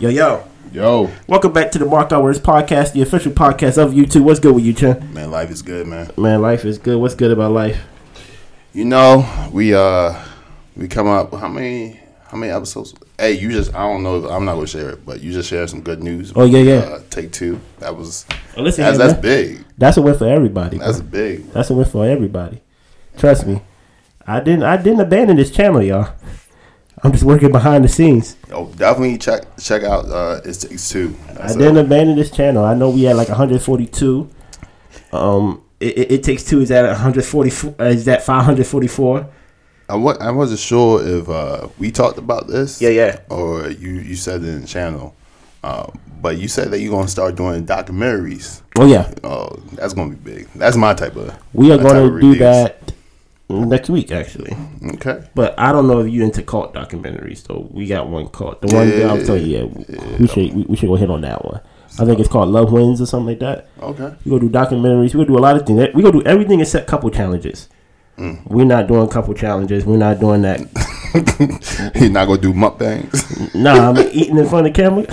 Yo, yo. Yo. Welcome back to the Mark Hours Podcast, the official podcast of YouTube. What's good with you, Chen? Man, life is good, man. Man, life is good. What's good about life? You know, we uh we come up how many how many episodes? Hey, you just I don't know I'm not gonna share it, but you just shared some good news. Oh, yeah, yeah. Uh, take two. That was Oh, listen that's, here, that's big. That's a win for everybody. bro. That's big. That's a win for everybody. Trust me. I didn't I didn't abandon this channel, y'all. I'm just working behind the scenes. Oh, definitely check check out uh it takes two. That's I didn't abandon this channel. I know we had like 142. Um, it, it, it takes two is at 144. Uh, is that 544? I wa- I wasn't sure if uh we talked about this. Yeah, yeah. Or you you said it in the channel. Uh, but you said that you're gonna start doing documentaries. Oh yeah, Oh, that's gonna be big. That's my type of. we are gonna do that next week actually. Okay. But I don't know if you're into cult documentaries though. We got one cult. The one that I was telling you, yeah, we should we, we should go hit on that one. I think it's called Love Wins or something like that. Okay. We gonna do documentaries. We gonna do a lot of things. We gonna do everything except couple challenges. Mm. We're not doing couple challenges. We're not doing that. You're not gonna do mukbangs. Nah, I'm eating in front of the camera.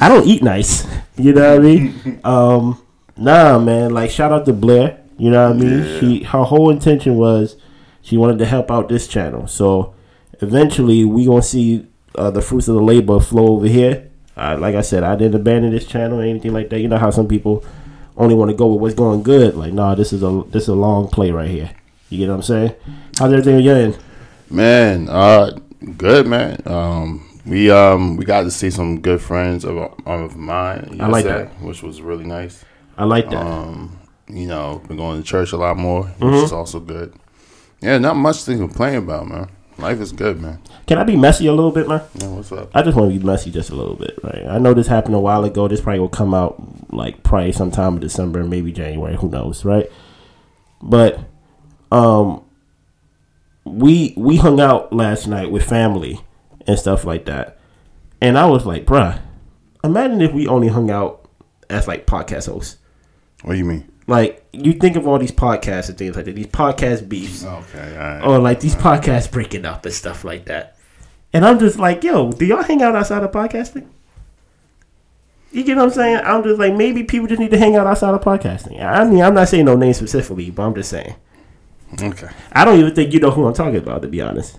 I don't eat nice. You know what I mean? Um, nah, man. Like shout out to Blair. You know what I mean? Yeah. She her whole intention was she wanted to help out this channel. So eventually we gonna see uh, the fruits of the labor flow over here. Uh, like I said, I didn't abandon this channel or anything like that. You know how some people only want to go with what's going good. Like, nah, this is a this is a long play right here. You get what I'm saying? How's everything on your end? Man, uh, good man. Um, we um we got to see some good friends of of mine. I like yesterday, which was really nice. I like that. Um, you know, been going to church a lot more, which Mm-hmm. is also good. Yeah, not much to complain about, man. Life is good, man. Can I be messy a little bit, man? Yeah, what's up? I just want to be messy just a little bit, right? I know this happened a while ago. This probably will come out like probably sometime in December, maybe January. Who knows, right? But um, we we hung out last night with family and stuff like that, and I was like, bruh, imagine if we only hung out as like podcast hosts. What do you mean? Like you think of all these podcasts and things like that, these podcast beefs Okay, all right. or like these podcasts breaking up and stuff like that. And I'm just like, yo, do y'all hang out outside of podcasting? You get what I'm saying? I'm just like, maybe people just need to hang out outside of podcasting. I mean, I'm not saying no names specifically, but I'm just saying. Okay, I don't even think you know who I'm talking about, to be honest.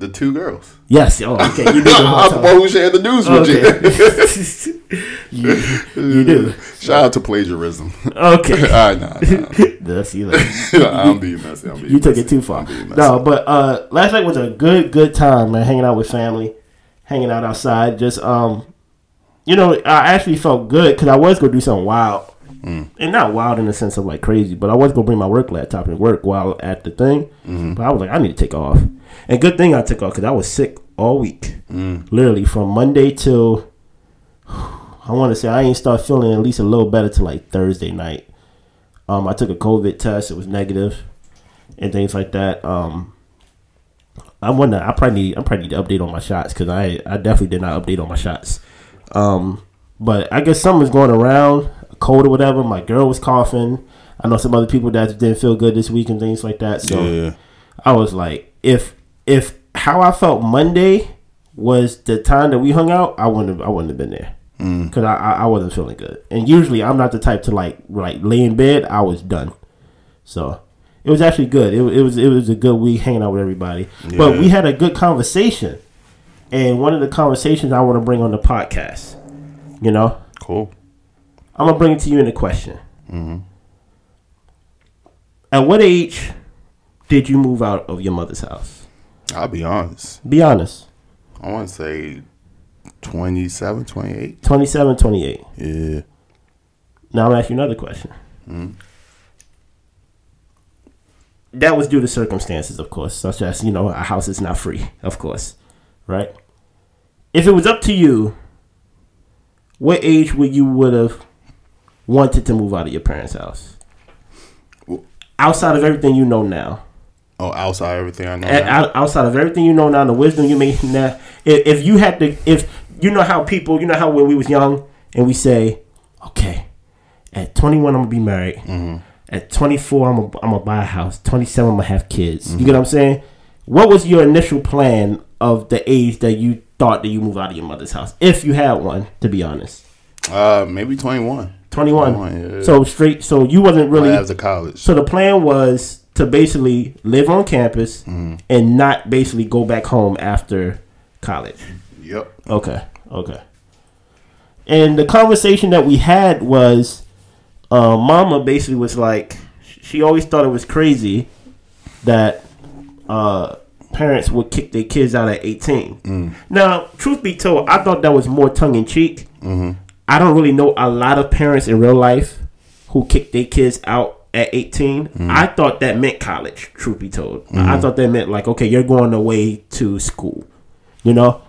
The two girls. Yes. Oh, okay. You do I'm the one who shared the news with you. Okay. you, you do. Shout out to plagiarism. Okay. all right, nah, nah. That's you. later. I'm being messy. I'm being You took it too far. Messy. No, but uh, last night was a good, good time, man. Hanging out with family, hanging out outside. Just um, you know, I actually felt good because I was gonna do something wild, Mm. and not wild in the sense of like crazy, but I was gonna bring my work laptop and work while at the thing. Mm-hmm. But I was like, I need to take off, and good thing I took off because I was sick all week, Mm. literally from Monday till. I want to say I ain't start feeling at least a little better till like Thursday night. Um, I took a COVID test; it was negative and things like that. Um, I wonder. I probably need. I probably need to update on my shots because I I definitely did not update on my shots. Um, but I guess something's going around, cold or whatever. My girl was coughing. I know some other people that didn't feel good this week and things like that. So Yeah. I was like, if if how I felt Monday was the time that we hung out, I wouldn't have, I wouldn't have been there mm. because I, I I wasn't feeling good. And usually I'm not the type to like like lay in bed. I was done. So it was actually good. It, it was it was a good week hanging out with everybody. But we had a good conversation, and one of the conversations I want to bring on the podcast. You know, Cool. I'm gonna bring it to you in a question. Mm-hmm. At what age did you move out of your mother's house? I'll be honest. Be honest. I want to say 27, 28. 27, 28. Yeah. Now I'm asking you another question. Mm-hmm. That was due to circumstances, of course, such as, you know, a house is not free, of course, right? If it was up to you, what age would you would have wanted to move out of your parents' house? Outside of everything you know now. Oh, outside everything I know. Now? outside of everything you know now, the wisdom you may now, if, if you had to, if you know how people, you know how when we was young and we say, okay, at 21 I'm gonna be married. Mm-hmm. At 24 I'm gonna, I'm gonna buy a house. 27 I'm gonna have kids. Mm-hmm. You get what I'm saying? What was your initial plan of the age that you thought that you move out of your mother's house, if you had one, to be honest. Uh, maybe twenty one. 21. 21, yeah. So straight. So you wasn't really. after college. So the plan was to basically live on campus Mm-hmm. and not basically go back home after college. Yep. Okay. Okay. And the conversation that we had was, uh, Mama basically was like, she always thought it was crazy that uh, parents would kick their kids out at 18. Now, truth be told, I thought that was more tongue in cheek. I don't really know a lot of parents in real life who kick their kids out at 18. I thought that meant college, truth be told. I thought that meant like, okay, you're going away to school, you know?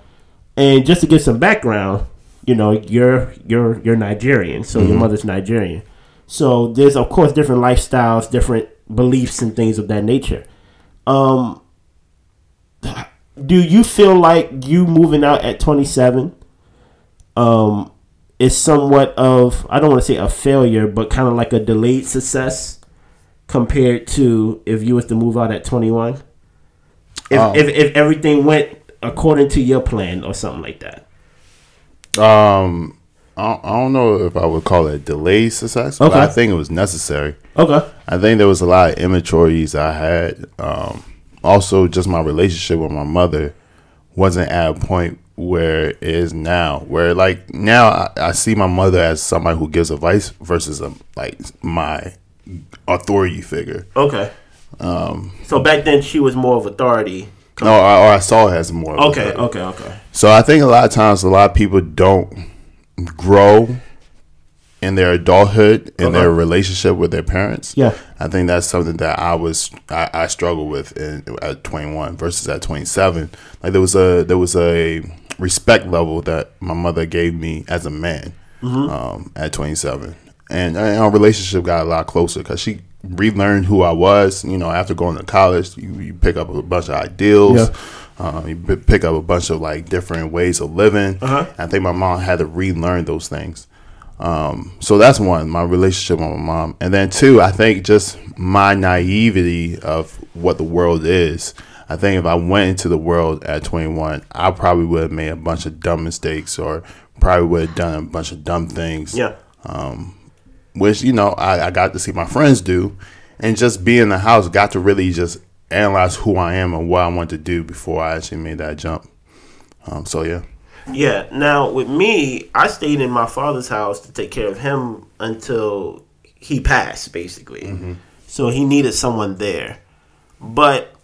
And just to give some background, you know, you're you're you're Nigerian, so your mother's Nigerian. So there's of course different lifestyles, different beliefs and things of that nature. Um do you feel like you moving out at 27 um is somewhat of I don't want to say a failure, but kind of like a delayed success compared to if you was to move out at 21? If, Um, if, if everything went according to your plan or something like that. Um, I don't, I don't know if I would call it delayed success, but I think it was necessary. Okay. I think there was a lot of immaturities I had. Um, also, just my relationship with my mother wasn't at a point where it is now. Where like now, I, I see my mother as somebody who gives advice versus a, like my authority figure. Okay. Um, so back then she was more of authority. No, or, or I saw her as more. of Okay, authority. okay, okay. So I think a lot of times a lot of people don't grow in their adulthood in their relationship with their parents. Yeah. I think that's something that I was I, I struggled with in, at 21 versus at 27. Like there was a there was a respect level that my mother gave me as a man um, at 27, and, and our relationship got a lot closer because she relearned who I was. You know, after going to college, you, you pick up a bunch of ideals. Yeah. Um, you pick up a bunch of like different ways of living. Uh-huh. I think my mom had to relearn those things. Um, so that's one, my relationship with my mom. And then two, I think just my naivety of what the world is. I think if I went into the world at 21, I probably would have made a bunch of dumb mistakes or probably would have done a bunch of dumb things. Yeah. Which, you know, I, I got to see my friends do. And just be in the house, got to really just analyze who I am and what I want to do before I actually made that jump. Um, so, yeah. Yeah. Now with me, I stayed in my father's house to take care of him until he passed, basically. So he needed someone there. But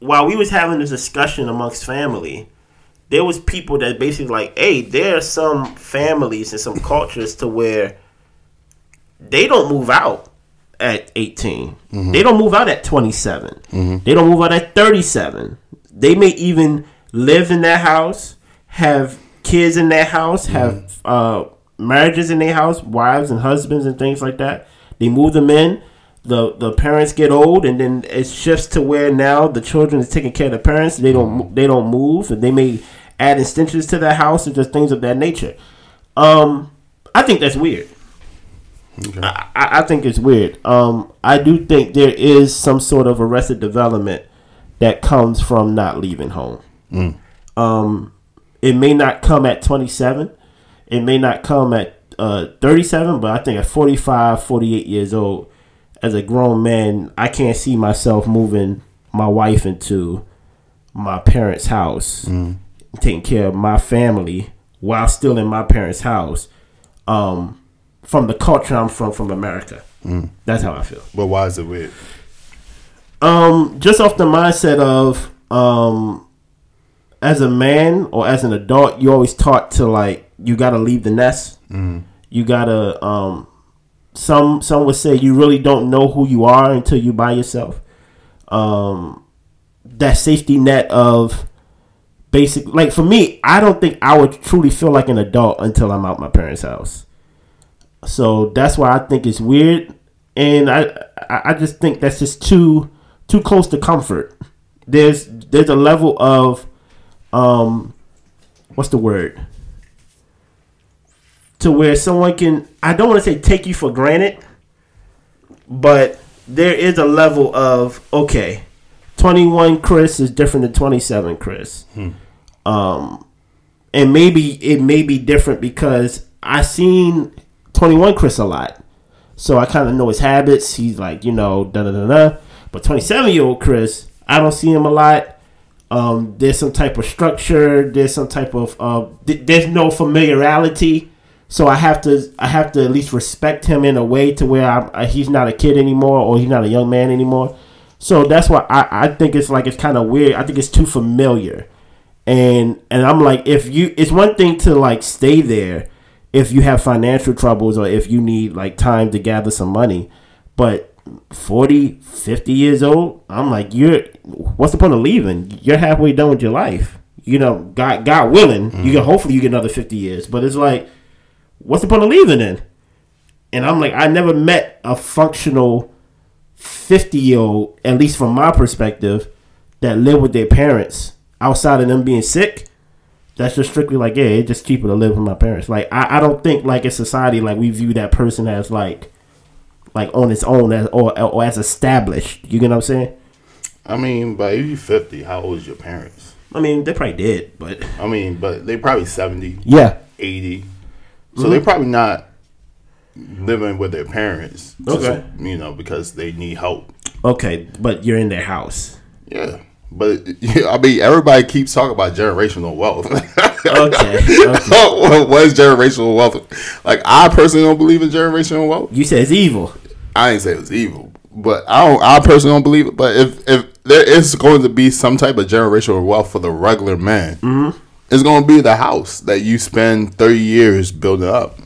while we was having this discussion amongst family, there was people that basically like, hey, there are some families and some cultures to where they don't move out at 18. Mm-hmm. They don't move out at 27. Mm-hmm. They don't move out at 37. They may even live in that house, have kids in that house, mm-hmm. have uh, marriages in their house, wives and husbands and things like that. They move them in. The the parents get old, and then it shifts to where now the children is taking care of the parents. They don't they don't move, and they may add extensions to their house and just things of that nature. Um, I think that's weird. I, I I think it's weird. Um, I do think there is some sort of arrested development that comes from not leaving home. Um, it may not come at 27. It may not come at uh, 37, but I think at 45, 48 years old, as a grown man, I can't see myself moving my wife into my parents' house, taking care of my family while still in my parents' house. Um, from the culture I'm from, from America. That's how I feel. But why is it weird? Um, just off the mindset of um, as a man or as an adult, you always taught to like you gotta leave the nest. You gotta um, some some would say you really don't know who you are until you by yourself. Um, that safety net of basic like for me, I don't think I would truly feel like an adult until I'm out my parents' house. So that's why I think it's weird, and I I I just think that's just too too close to comfort. There's there's a level of um what's the word to where someone can I don't want to say take you for granted, but there is a level of okay 21 Chris is different than 27 Chris. Um, and maybe it may be different because I seen 21 Chris a lot, so I kind of know his habits. He's like you know da da da da. But 27 year old Chris, I don't see him a lot. Um, there's some type of structure. There's some type of uh, th- there's no familiarity. So I have to I have to at least respect him in a way to where I'm, uh, he's not a kid anymore or he's not a young man anymore. So that's why I, I think it's like it's kind of weird. I think it's too familiar, and and I'm like if you it's one thing to like stay there if you have financial troubles or if you need like time to gather some money, but 40, 50 years old, I'm like you're what's the point of leaving? You're halfway done with your life. You know, God God willing, you can hopefully you get another 50 years, but it's like what's the point of leaving then? And I'm like, I never met a functional 50 year old, at least from my perspective, that live with their parents outside of them being sick. That's just strictly like, yeah, it's just cheaper to live with my parents. Like, I, I don't think like in society, like we view that person as like, like on its own as or, or as established. You get what I'm saying? I mean, but if you're 50, how old is your parents? I mean, they probably did, but I mean, but they probably 70, yeah, 80. So they're probably not living with their parents. just, Okay. you know, because they need help. okay, but you're in their house. Yeah. But yeah, I mean, everybody keeps talking about generational wealth. Okay, okay. what is generational wealth? Like, I personally don't believe in generational wealth. You said it's evil. I didn't say it was evil, but I don't. I personally don't believe it. But if if there is going to be some type of generational wealth for the regular man, Mm-hmm. It's going to be the house that you spend thirty years building up,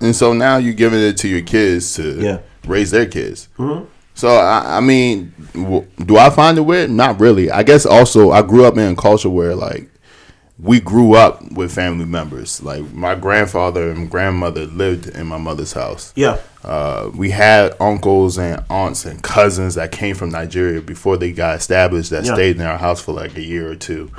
and so now you're giving it to your kids to Yeah. raise their kids. Mm-hmm. So I, I mean, w- do I find it weird? Not really. I guess also I grew up in a culture where like we grew up with family members. Like my grandfather and grandmother lived in my mother's house. Yeah. Uh, we had uncles and aunts and cousins that came from Nigeria before they got established that Yeah. stayed in our house for like a year or 2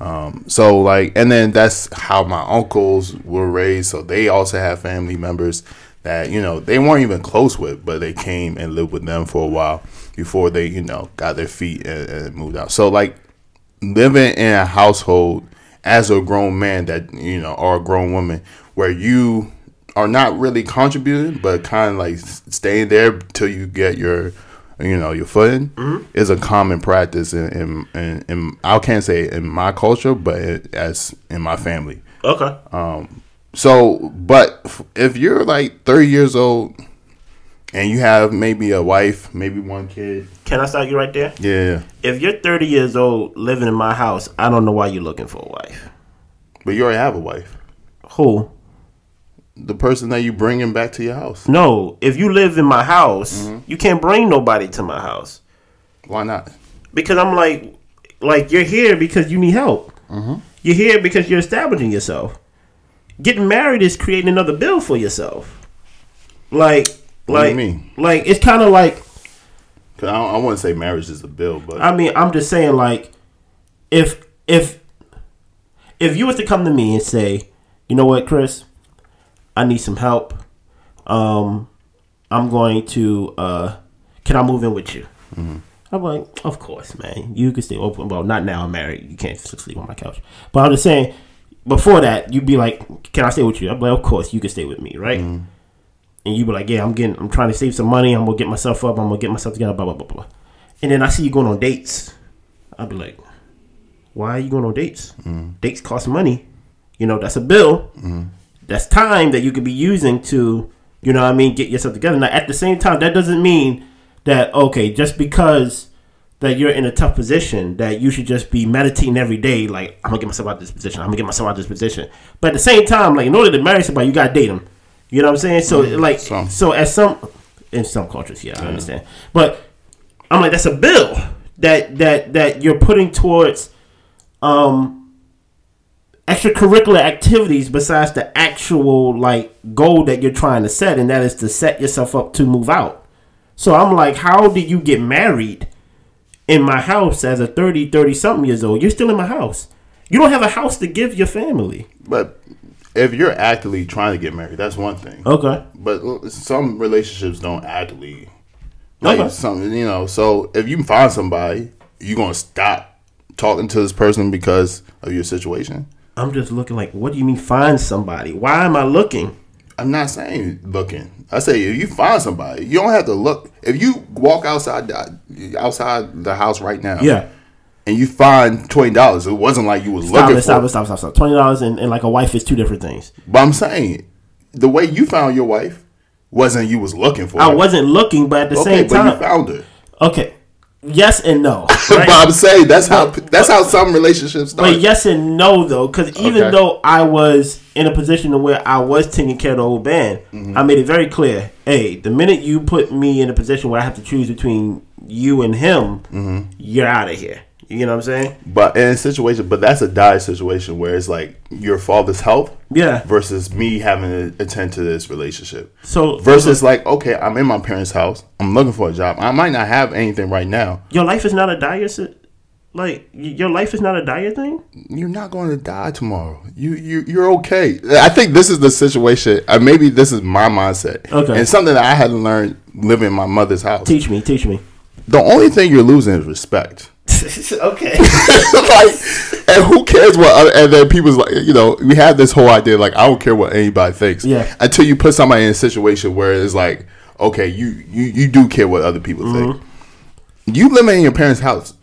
Um, so like, and then that's how my uncles were raised. So they also have family members that you know they weren't even close with, but they came and lived with them for a while before they you know got their feet and, and moved out. So like living in a household as a grown man that you know or a grown woman where you are not really contributing but kind of like staying there till you get your you know your footing is a common practice in, in, in, in I can't say in my culture but it, as in my family Okay. Um so but if you're like 30 years old and you have maybe a wife maybe one kid Can I stop you right there? yeah If you're 30 years old living in my house, I don't know why you're looking for a wife. but you already have a wife Who? the person that you bringing back to your house No, if you live in my house, mm-hmm. you can't bring nobody to my house why not because I'm like, like you're here because you need help. Mm-hmm. You're here because you're establishing yourself. Getting married is creating another bill for yourself. Like, What do you like, mean? like it's kind of like I, don't- I wouldn't say marriage is a bill, but I mean, I'm just saying, like, if if if you was to come to me and say, you know what, Chris, I need some help. Um, I'm going to. uh Can I move in with you? I'm like, of course, man. You can stay open. Well, not now. I'm married. You can't sleep on my couch. But I'm just saying, before that, you'd be like, "Can I stay with you?" I'm like, "Of course, you can stay with me, right?" And you'd be like, "Yeah, I'm getting. I'm trying to save some money. I'm gonna get myself up. I'm gonna get myself together." Blah blah blah blah. And then I see you going on dates. I'd be like, "Why are you going on dates? Mm. Dates cost money. You know, that's a bill. Mm. That's time that you could be using to, you know, what I mean, get yourself together." Now, at the same time, that doesn't mean that okay, just because that you're in a tough position, that you should just be meditating every day. Like, I'm gonna get myself out of this position. I'm gonna get myself out of this position. But at the same time, like, in order to marry somebody, you gotta date them. You know what I'm saying? So, like, some. so as some in some cultures, yeah, I understand. But I'm like, that's a bill that that that you're putting towards um extracurricular activities besides the actual like goal that you're trying to set, and that is to set yourself up to move out. So I'm like, how did you get married in my house as a 30, 30 something years old? You're still in my house. You don't have a house to give your family. but if you're actively trying to get married, that's one thing. Okay. But some relationships don't actively like Okay. something, you know. So if you find somebody you're gonna stop talking to this person because of your situation? I'm just looking like, what do you mean find somebody? Why am I looking? I'm not saying looking. I say if you find somebody, you don't have to look. If you walk outside the, outside the house right now, Yeah. And you find twenty dollars, it wasn't like you was Stop looking it, for. stop it. it, stop it, stop, stop. Twenty dollars and, and like a wife is two different things. But I'm saying the way you found your wife wasn't you was looking for. I her. wasn't looking, but at the okay, same but you time, found her. okay. Yes and no. but I'm saying that's how that's how some relationships start. But yes and no though, because even Okay. though I was in a position where I was taking care of the old band, Mm-hmm. I made it very clear. Hey, the minute you put me in a position where I have to choose between you and him, Mm-hmm. you're out of here. You know what I'm saying? But in a situation, but that's a dire situation where it's like your father's health Yeah. versus me having to attend to this relationship. So Versus like, okay, I'm in my parents' house. I'm looking for a job. I might not have anything right now. your life is not a dire. Like your life is not a dire thing. You're not going to die tomorrow. You you you're okay. I think this is the situation. Uh, maybe this is my mindset. Okay. And something that I had to learn living in my mother's house. Teach me, teach me. The only thing you're losing is respect. okay. like, and who cares what? Other, and then people's like, you know, we have this whole idea like, I don't care what anybody thinks. Yeah. Until you put somebody in a situation where it's like, okay, you you you do care what other people think. Mm-hmm. You living in your parents' house,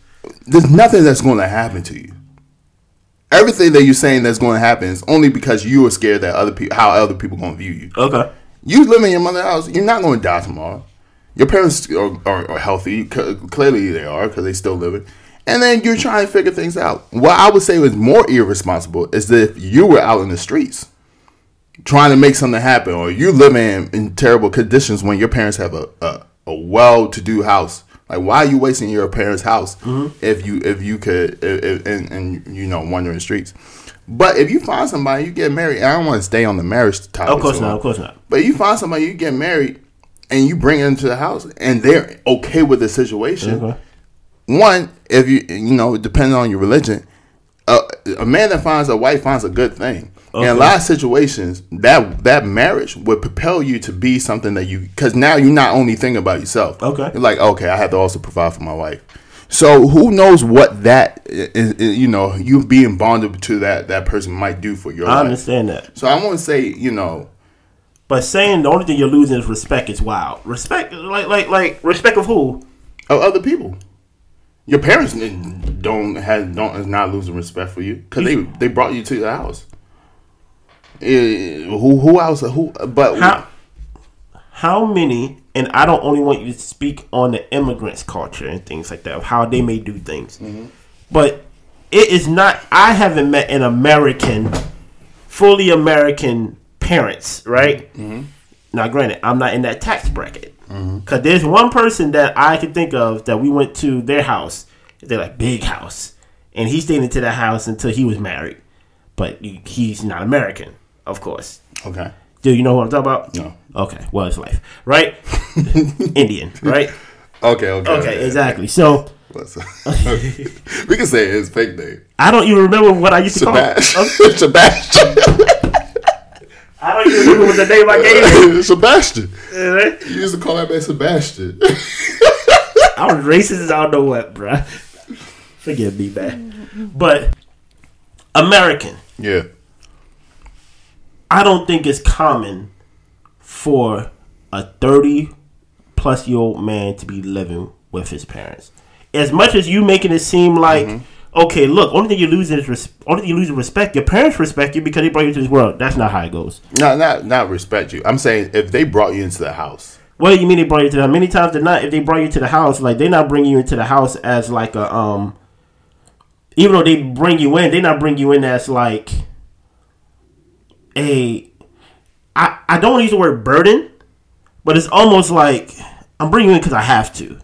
there's nothing that's going to happen to you. Everything that you're saying that's going to happen is only because you are scared that other people, how other people going to view you. Okay. You live in your mother's house. You're not going to die tomorrow. Your parents are, are, are healthy. C- clearly, they are because they still living. And then you're trying to figure things out. What I would say was more irresponsible is that if you were out in the streets trying to make something happen, or you live in, in terrible conditions when your parents have a, a, a well-to-do house. Like, why are you wasting your parents' house mm-hmm. if you if you could if, if, and, and you know wandering the streets? But if you find somebody, you get married. I don't want to stay on the marriage topic. Of course not. Of course not. But you find somebody, you get married, and you bring it into the house, and they're okay with the situation. Okay. One, if you you know, depending on your religion, a, a man that finds a wife finds a good thing. In a lot of situations, that that marriage would propel you to be something that you because now you're not only thinking about yourself. Okay. you're like, okay, I have to also provide for my wife. So who knows what that is, is, you know you being bonded to that that person might do for your I life. understand that. So I want to say, you know, But saying the only thing you're losing is respect is wild. Respect, like, like, like respect of who? of other people. Your parents don't have don't is not losing respect for you because they they brought you to the house. Eh, who who else? Who? But How? How many? And I don't only want you to speak on the immigrants' culture and things like that, of how they may do things. But it is not. I haven't met an American, fully American parents, right? Mm-hmm. Now, granted, I'm not in that tax bracket because there's one person that I can think of that we went to their house. They're like big house, and he stayed into that house until he was married. But he's not American, of course. okay, Do you know what I'm talking about? No. Okay. Well, it's life, right? Indian, right? okay, okay, Okay, exactly. So we can say his fake name, I don't even remember what I used to call. him. I don't even remember what the name I gave him. Sebastian. You used to call that man Sebastian. I was racist as I don't know what, bruh. Forgive me, man. But American, yeah, I don't think it's common for a 30 plus year old man to be living with his parents. As much as you making it seem like, mm-hmm. Okay, look, only thing you lose is res- only thing you losing respect. Your parents respect you because they brought you to this world. That's not how it goes. not not not respect you. I'm saying if they brought you into the house, What do you mean they brought you to the Many times they're not. If they brought you to the house, like they're not bringing you into the house as like a um. Even though they bring you in, they not bring you in as like a. I I don't want to use the word burden, but it's almost like I'm bringing you in because I have to.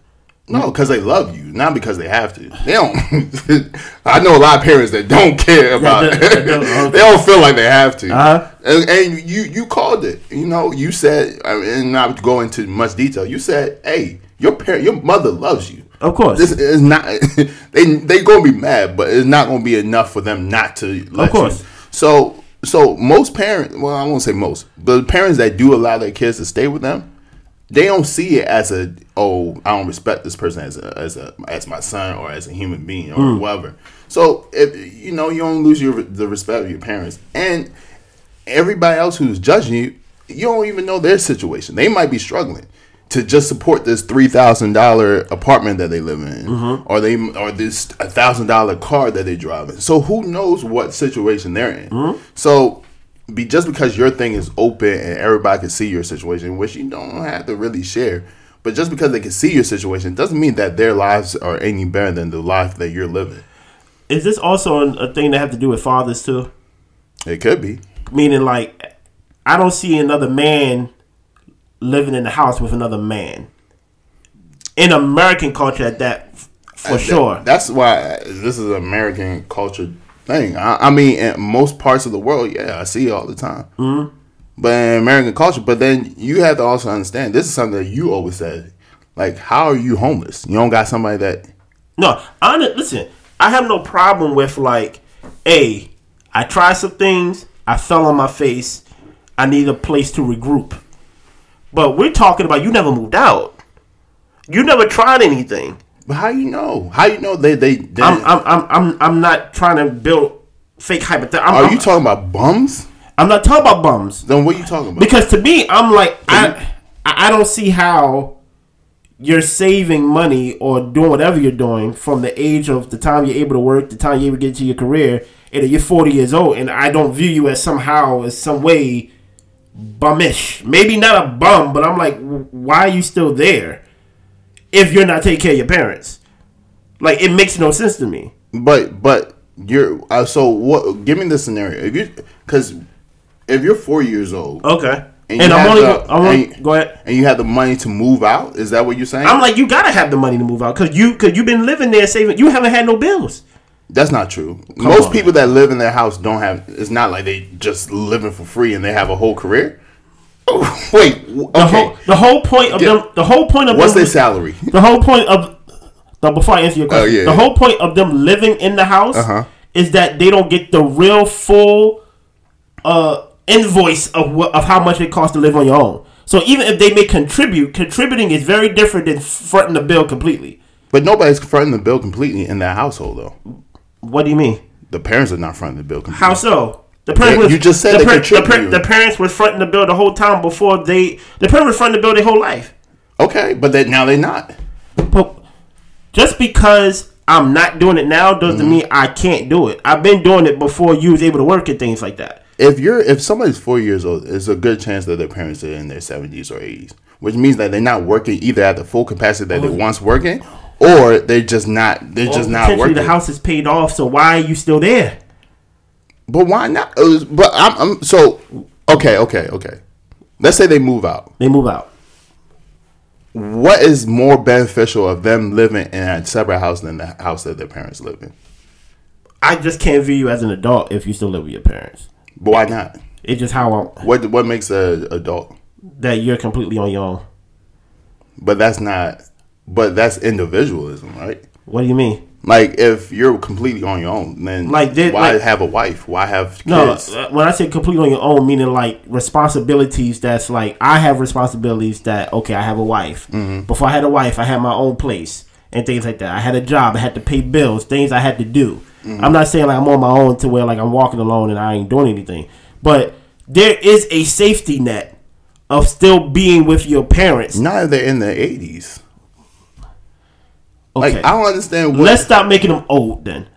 No, because they love you, not because they have to. They don't. I know a lot of parents that don't care about. that- that don't- okay. they don't feel like they have to. Uh-huh. And, and you you called it. You know, you said, and not to go into much detail. You said, "Hey, your parent, your mother loves you." Of course, This is not. they they gonna be mad, but it's not gonna be enough for them not to. Let course. You. So so most parents, well, I won't say most, but parents that do allow their kids to stay with them, they don't see it as a oh I don't respect this person as a as a as my son or as a human being or Mm. whatever. So if you know you don't lose your the respect of your parents and everybody else who's judging you, you don't even know their situation. They might be struggling to just support this three thousand dollar apartment that they live in, Mm-hmm. or they or this thousand dollar car that they drive in. So who knows what situation they're in? Mm-hmm. So be just because your thing is open and everybody can see your situation, which you don't have to really share. But just because they can see your situation doesn't mean that their lives are any better than the life that you're living. Is this also a thing that have to do with fathers too? It could be. Meaning, like, I don't see another man living in the house with another man. In American culture, at that for That- sure. That's why this is American culture thing. I, I mean, in most parts of the world, yeah, I see it all the time. Mm-hmm. But in American culture, but then you have to also understand this is something that you always said. Like, how are you homeless? You don't got somebody that. No, I listen. I have no problem with like, hey, I tried some things. I fell on my face. I need a place to regroup. But we're talking about you never moved out. You never tried anything. But how you know? How you know they they? they I'm I'm I'm I'm, I'm not trying to build fake hypothetical. Are I'm, you talking about bums? I'm not talking about bums Then what are you talking about? because to me, I'm like I I don't see how you're saving money or doing whatever you're doing from the age of the time you're able to work, the time you're able to get to your career, and you're 40 years old, and I don't view you as somehow as some way bumish. Maybe not a bum, but I'm like, why are you still there if you're not taking care of your parents? Like it makes no sense to me. But but you're uh, so what? Give me the scenario. If you because if you're four years old Okay. And And, I'm only, the- I'm only and- go ahead. and you have the money to move out, is that what you're saying? I'm like, you gotta have the money to move out because you because you've been living there saving. You haven't had no bills. That's not true. Most on, people that live in their house don't have. It's not like they just living for free and they have a whole career. Wait, w- The okay. whole the whole point of Yeah. them the whole point of What's them, their salary? the whole point of no, before I answer your question, Oh, yeah, the yeah. whole point of them living in the house Uh-huh. is that they don't get the real full uh invoice of what of how much it costs to live on your own. So even if they may contribute, contributing is very different than fronting the bill completely. But nobody's fronting the bill completely in that household, though. What do you mean? The parents are not fronting the bill completely. How so? The parents was, you just said the, they the, the parents was fronting the bill the whole time before they. The parents were fronting the bill their whole life. Okay, but that now they're not. But just because I'm not doing it now doesn't Mm-hmm. mean I can't do it. I've been doing it before you was able to work and things like that. If you're if somebody's four years old, it's a good chance that their parents are in their seventies or eighties, which means that they're not working either at the full capacity that they once working, or they're just not they're just not working. the house is paid off, so why are you still there? But why not? Was- But I'm, I'm so okay, okay, okay. Let's say they move out. They move out. What is more beneficial of them living in a separate house than the house that their parents live in? I just can't view you as an adult if you still live with your parents. But why not? It's just how I'm, What what makes a adult? that you're completely on your own. But that's not. But that's individualism, right? What do you mean? Like if you're completely on your own, then Like, they- why like- have a wife? Why have No, kids? uh, when I say completely on your own, meaning like responsibilities. That's like I have responsibilities that okay, I have a wife. Mm-hmm. Before I had a wife, I had my own place and things like that. I had a job. I had to pay bills, things I had to do. Mm-hmm. I'm not saying like I'm on my own to where like I'm walking alone and I ain't doing anything, but there is a safety net of still being with your parents. Not if they're in their eighties. Okay, Like I don't understand. What, let's stop making them old then.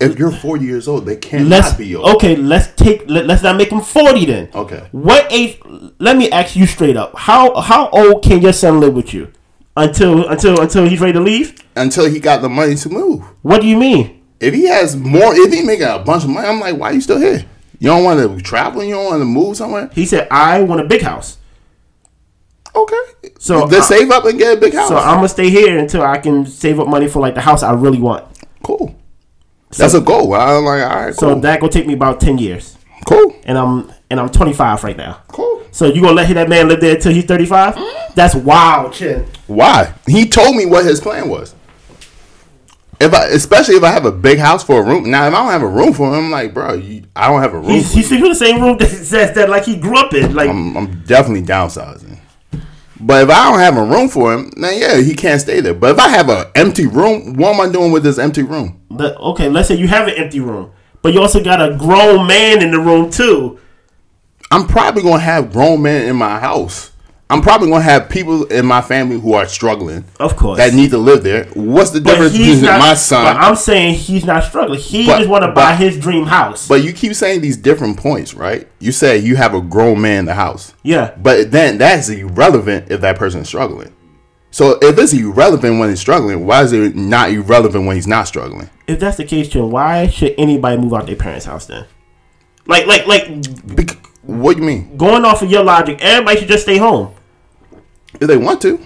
if you're 40 years old, they cannot Let's be old. okay. Let's take. Let, let's not make them forty then. Okay. What age? Let me ask you straight up. How how old can your son live with you? Until until until he's ready to leave? Until he got the money to move. What do you mean? If he has more, if he making a bunch of money, I'm like, why are you still here? You don't want to travel? You don't want to move somewhere? He said, "I want a big house, Okay. So, then save up and get a big house. so I'm gonna stay here until I can save up money for like the house I really want." cool. That's a goal. I'm like, all right, So cool. that gonna take me about ten years, cool. and I'm and I'm 25 right now. Cool. So you gonna let that man live there until he's 35? That's wild, chin. Why? He told me what his plan was. If I, especially if I have a big house for a room. Now, if I don't have a room for him, I'm like, bro, you, I don't have a room. He's, he's sleeping in the same room that says that like he grew up in. Like I'm, I'm definitely downsizing. But if I don't have a room for him, then yeah, he can't stay there. But if I have an empty room, what am I doing with this empty room? The, okay, let's say you have an empty room, but you also got a grown man in the room too. I'm probably gonna have grown men in my house. I'm probably gonna have people in my family who are struggling. Of course. That need to live there. What's the But difference between not, my But son? I'm saying he's not struggling. He But- just want to buy his dream house. But you keep saying these different points, right? You say you have a grown man in the house. yeah, But then that's irrelevant if that person is struggling. So if it's irrelevant when he's struggling, why is it not irrelevant when he's not struggling? if that's the case, then why should anybody move out their parents' house then? Like, like, like Bec- what do you mean? going off of your logic, everybody should just stay home. If they want to.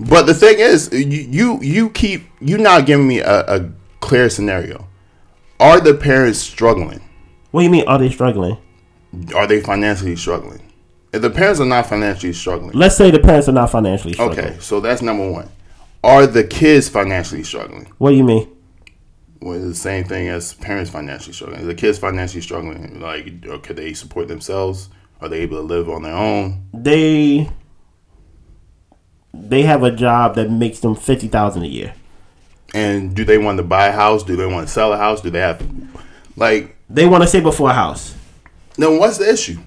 But the thing is, you you, you keep you not giving me a, a clear scenario. Are the parents struggling? What do you mean? Are they struggling? Are they financially struggling? If the parents are not financially struggling, Let's say the parents are not financially struggling. okay, so that's number one. Are the kids financially struggling? What do you mean? Well, the same thing as parents financially struggling. Is the kids financially struggling? Like, or could they support themselves? Are they able to live on their own? They they have a job that makes them fifty thousand a year. And do they want to buy a house? Do they want to sell a house? Do they have, like, They want to save up for a house. then what's the issue?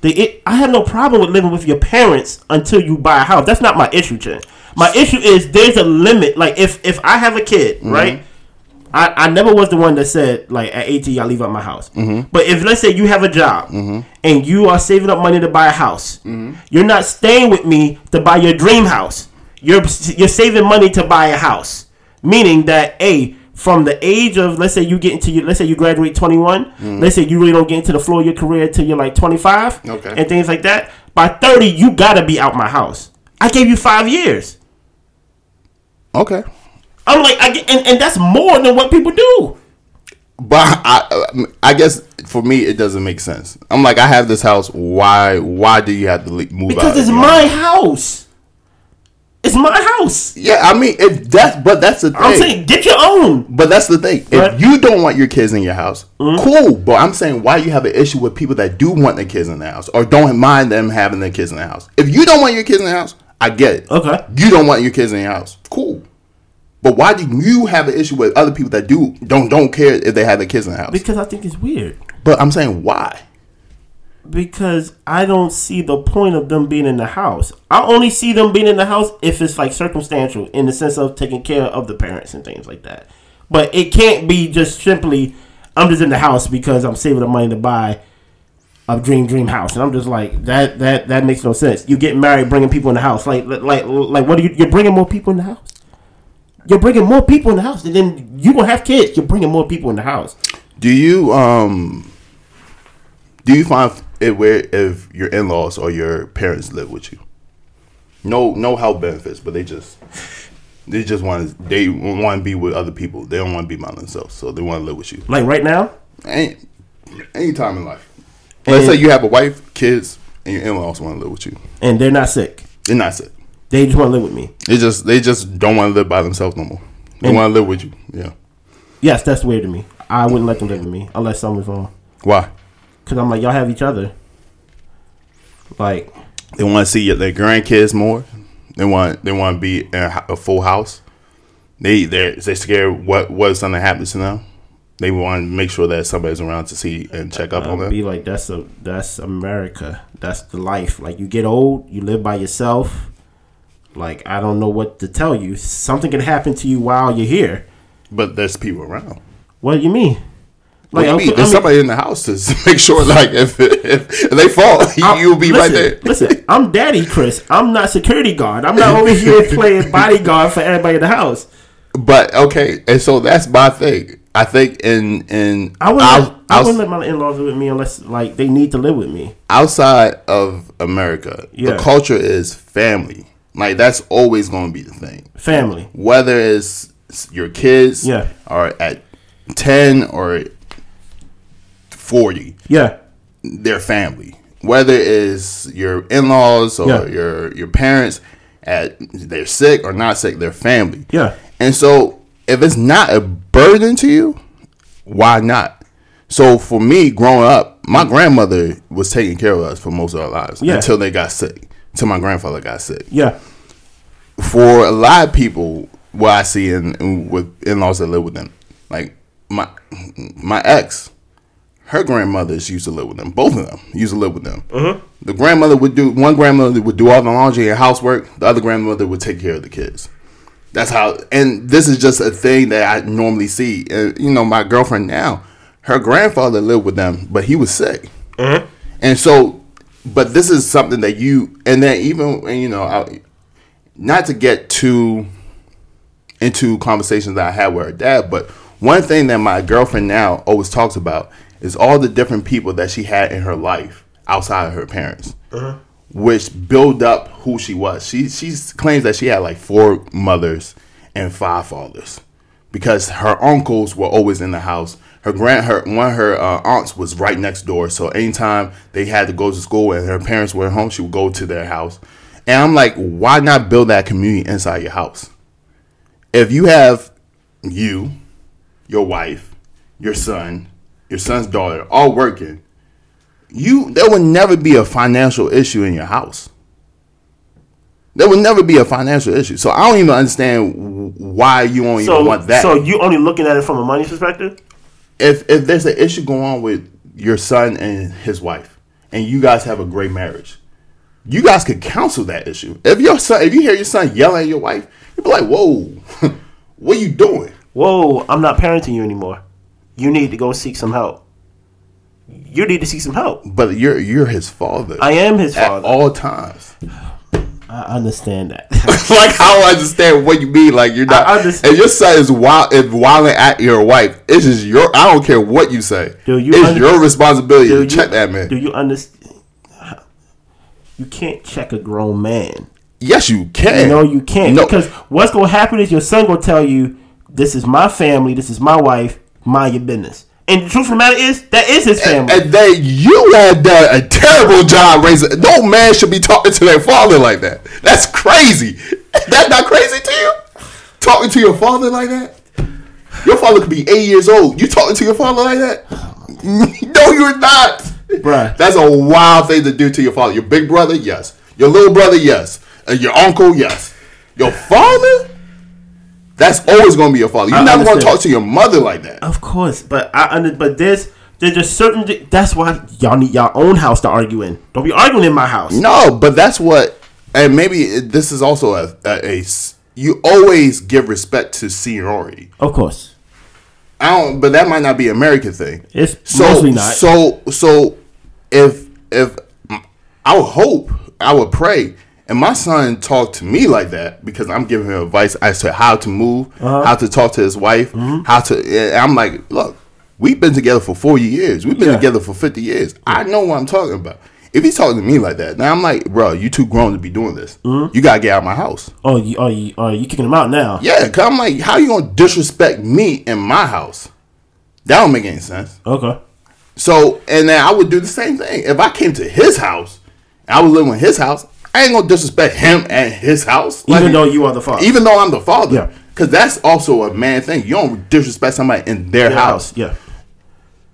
They, it, I have no problem with living with your parents until you buy a house. That's not my issue, Chen. My issue is there's a limit. Like if if I have a kid, mm-hmm. right? I, I never was the one that said like at 18 I leave out my house. Mm-hmm. But if let's say you have a job mm-hmm. and you are saving up money to buy a house, mm-hmm. you're not staying with me to buy your dream house. You're you're saving money to buy a house, meaning that a from the age of let's say you get into your let's say you graduate 21 mm. let's say you really don't get into the flow of your career until you're like 25 Okay. and things like that by 30 you gotta be out my house i gave you five years Okay. I'm like I get, and, and that's more than what people do But I, I guess for me it doesn't make sense. I'm like, I have this house. Why? Why do you have to move out? because if it's my house it's my house Yeah, I mean, if that's but that's the thing. i'm saying get your own But that's the thing. If Right. you don't want your kids in your house, mm-hmm. cool. But I'm saying why you have an issue with people that do want their kids in the house or don't mind them having their kids in the house. If you don't want your kids in the house, I get it. Okay. You don't want your kids in your house. Cool. But why do you have an issue with other people that do don't don't care if they have their kids in the house? because i think it's weird but I'm saying why? because I don't see the point of them being in the house. I only see them being in the house if it's like circumstantial in the sense of taking care of the parents and things like that. But it can't be just simply I'm just in the house because I'm saving the money to buy a dream dream house, and I'm just like that that that makes no sense. You get married, bringing people in the house, like like like what are you? You're bringing more people in the house. You're bringing more people in the house, and then you gonna have kids. You're bringing more people in the house. Do you um do you find it where if your in laws or your parents live with you? No no health benefits, but they just they just want to they want to be with other people. They don't want to be by themselves, so they want to live with you. Like right now, Any any time in life. Let's And- say you have a wife, kids, and your in laws want to live with you. and they're not sick. They're not sick. They just want to live with me. They just they just don't want to live by themselves no more. They want to live with you. Yeah. Yes, that's weird to me. I wouldn't let them live with me unless something was wrong. Why? Cause I'm like, y'all have each other. Like, They want to see their grandkids more. They want they want to be in a, a full house. They they they scared what what's going to happen to them. They want to make sure that somebody's around to see and check up on them. be like, that's a that's America. That's the life. Like, you get old, you live by yourself. Like, I don't know what to tell you. Something can happen to you while you're here. But there's people around. What do you mean? What do you mean? I There's mean- somebody in the house to make sure, like, if if they fall, I'm- you'll be right listen, there. listen, I'm Daddy Chris. I'm not security guard. I'm not over here playing bodyguard for everybody in the house. But okay, and so that's my thing. I think in in I wouldn't, let, I wouldn't let my in-laws live with me unless like they need to live with me. outside of America, Yeah. the culture is family. Like that's always going to be the thing. Family. Whether it's your kids Yeah. are at ten or forty, Yeah. they're family. Whether it's your in-laws or Yeah. your your parents at they're sick or not sick, they're family. Yeah. And so if it's not a burden to you, why not? So for me, growing up, my grandmother was taking care of us for most of our lives Yeah. until they got sick. Till my grandfather got sick. Yeah. For a lot of people, what I see in, in with in laws that live with them, like my my ex, her grandmothers used to live with them. Both of them used to live with them. Uh-huh. The grandmother would do one grandmother would do all the laundry and housework. The other grandmother would take care of the kids. That's how. And this is just a thing that I normally see. And you know, my girlfriend now, her grandfather lived with them, but he was sick. Uh-huh. And so, but this is something that you, and then even you know, I, not to get too into conversations that I had with her dad, but one thing that my girlfriend now always talks about is all the different people that she had in her life outside of her parents, uh-huh. which build up who she was. She she claims that she had like four mothers and five fathers because her uncles were always in the house. Her grand her one of her uh, aunts was right next door, so anytime they had to go to school and her parents were at home, she would go to their house. And I'm like, why not build that community inside your house? If you have you, your wife, your son, your son's daughter, all working, you there will never be a financial issue in your house. There will never be a financial issue. So I don't even understand why you don't So, even want that. so you only looking at it from a money perspective? If if there's an issue going on with your son and his wife, and you guys have a great marriage, you guys could counsel that issue. If your son, if you hear your son yelling at your wife, you'd be like, "Whoa, what are you doing?" Whoa, I'm not parenting you anymore. You need to go seek some help. You need to seek some help. But you're you're his father I am his father at father. all times. I understand that. like I don't understand what you mean. Like you're not. I understand. If your son is wild, if wilding at your wife, it's just your. I don't care what you say. Do you it's under- your responsibility to you- check that man. Do you understand? You can't check a grown man. yes, you can. No, you can't. No. Because what's going to happen is your son going to tell you, this is my family, this is my wife, mind your business. And the truth of the matter is, that is his family. and that you had done a terrible job raising. No man should be talking to their father like that. That's crazy. That's not crazy to you. Talking to your father like that. Your father could be eight years old. You talking to your father like that? no, you're not. Bruh. That's a wild thing to do to your father. Your big brother, yes. Your little brother, yes. And your uncle, yes. Your father. That's always going to be your father. You're I not going to talk to your mother like that. Of course, but I under, but there's there's just certain that's why y'all need y'all own house to argue in. Don't be arguing in my house. No, but that's what, and maybe this is also a a you always give respect to seniority. Of course, I don't, but that might not be American thing. it's So, mostly not. so, so, if if I would hope, I would pray, and my son talked to me like that because I'm giving him advice as to how to move, Uh-huh. how to talk to his wife, Mm-hmm. how to. I'm like, look, we've been together for 40 years. We've been Yeah. together for 50 years. I know what I'm talking about. If he's talking to me like that, now I'm like, bro, you too grown to be doing this. Mm-hmm. You gotta get out of my house. oh, you oh you oh you kicking him out now? Yeah, cause I'm like, how you gonna disrespect me in my house? That don't make any sense. Okay. So, and then I would do the same thing. If I came to his house, I was living in his house, I ain't gonna disrespect him and his house. Even though you are the father. even though I'm the father, Yeah. because that's also a man thing. You don't disrespect somebody in their house. Yeah.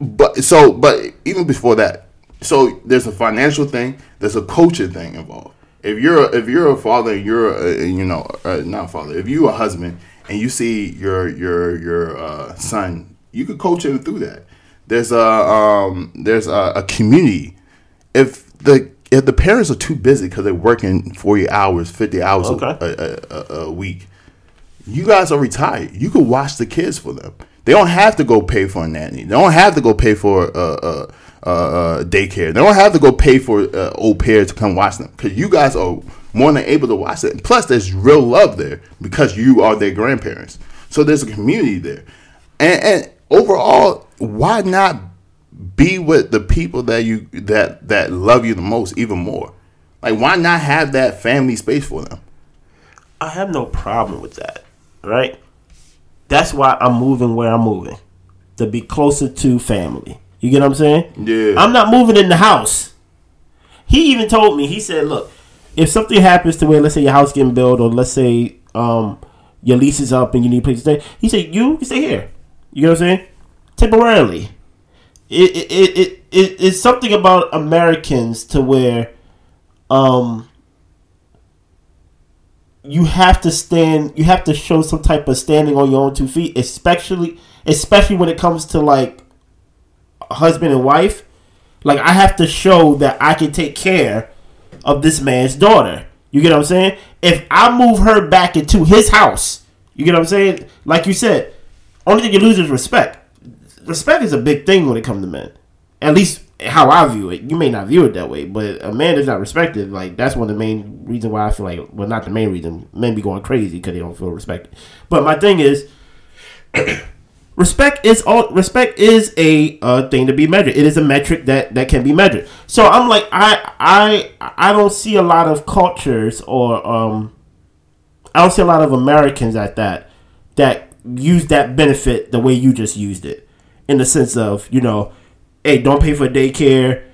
But so, but even before that, so there's a financial thing. There's a coaching thing involved. If you're a, if you're a father, you're a, you know uh, not a father. If you a husband and you see your your your uh, son, you could coach him through that. There's a um, there's a, a community. If the if the parents are too busy because they're working forty hours, fifty hours a- Okay. a, a, a, a week, you guys are retired. You could watch the kids for them. They don't have to go pay for a nanny. They don't have to go pay for a, uh, uh, uh, daycare. They don't have to go pay for uh, au pair to come watch them because you guys are more than able to watch it. Plus, there's real love there because you are their grandparents. So there's a community there, and, and overall, why not be with the people that you that that love you the most even more? Like, why not have that family space for them? I have no problem with that. Right. That's why I'm moving where I'm moving to be closer to family. You get what I'm saying? Yeah. I'm not moving in the house. He even told me. He said, "Look, if something happens to where, let's say your house getting built, or let's say um, your lease is up and you need a place to stay, he said you can stay here. You know what I'm saying? Temporarily. It it, it, it, it it's something about Americans to where um you have to stand. You have to show some type of standing on your own two feet, especially especially when it comes to like husband and wife. Like I have to show that I can take care of this man's daughter. You get what I'm saying? If I move her back into his house, you get what I'm saying? Like you said, only thing you lose is respect. Respect is a big thing when it comes to men. At least how I view it. You may not view it that way, but a man is not respected. Like that's one of the main reasons why I feel like, well, not the main reason. Men be going crazy because they don't feel respected. But my thing is, respect is all. Respect is a thing to be measured. It is a metric that that can be measured. So I'm like, I I I don't see a lot of cultures or um, I don't see a lot of Americans at that that use that benefit the way you just used it, in the sense of you know hey, don't pay for daycare.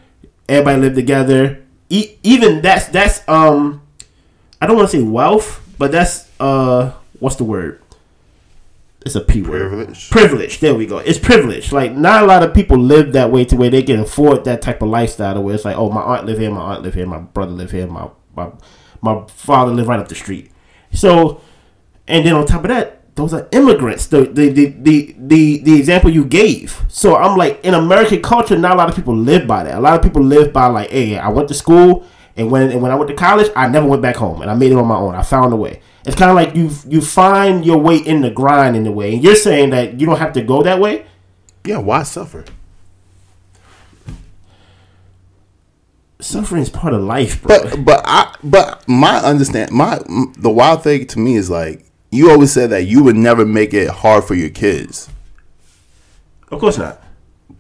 Everybody live together. E- even that's that's um, I don't want to say wealth, but that's uh, what's the word? It's a p word. Privilege. Privilege. There we go. It's privilege. Like not a lot of people live that way to where they can afford that type of lifestyle. Where it's like, oh, my aunt live here, my aunt live here, my brother live here, my my my father live right up the street. So, and then on top of that, those are immigrants. The the, the the the the example you gave. So I'm like in American culture, not a lot of people live by that. A lot of people live by like, hey, I went to school, and when and when I went to college, I never went back home, and I made it on my own. I found a way. It's kind of like you you find your way in the grind in the way, and you're saying that you don't have to go that way. Yeah, why suffer? Suffering is part of life, bro. But but I but my understand my the wild thing to me is like you always said that you would never make it hard for your kids. Of course not.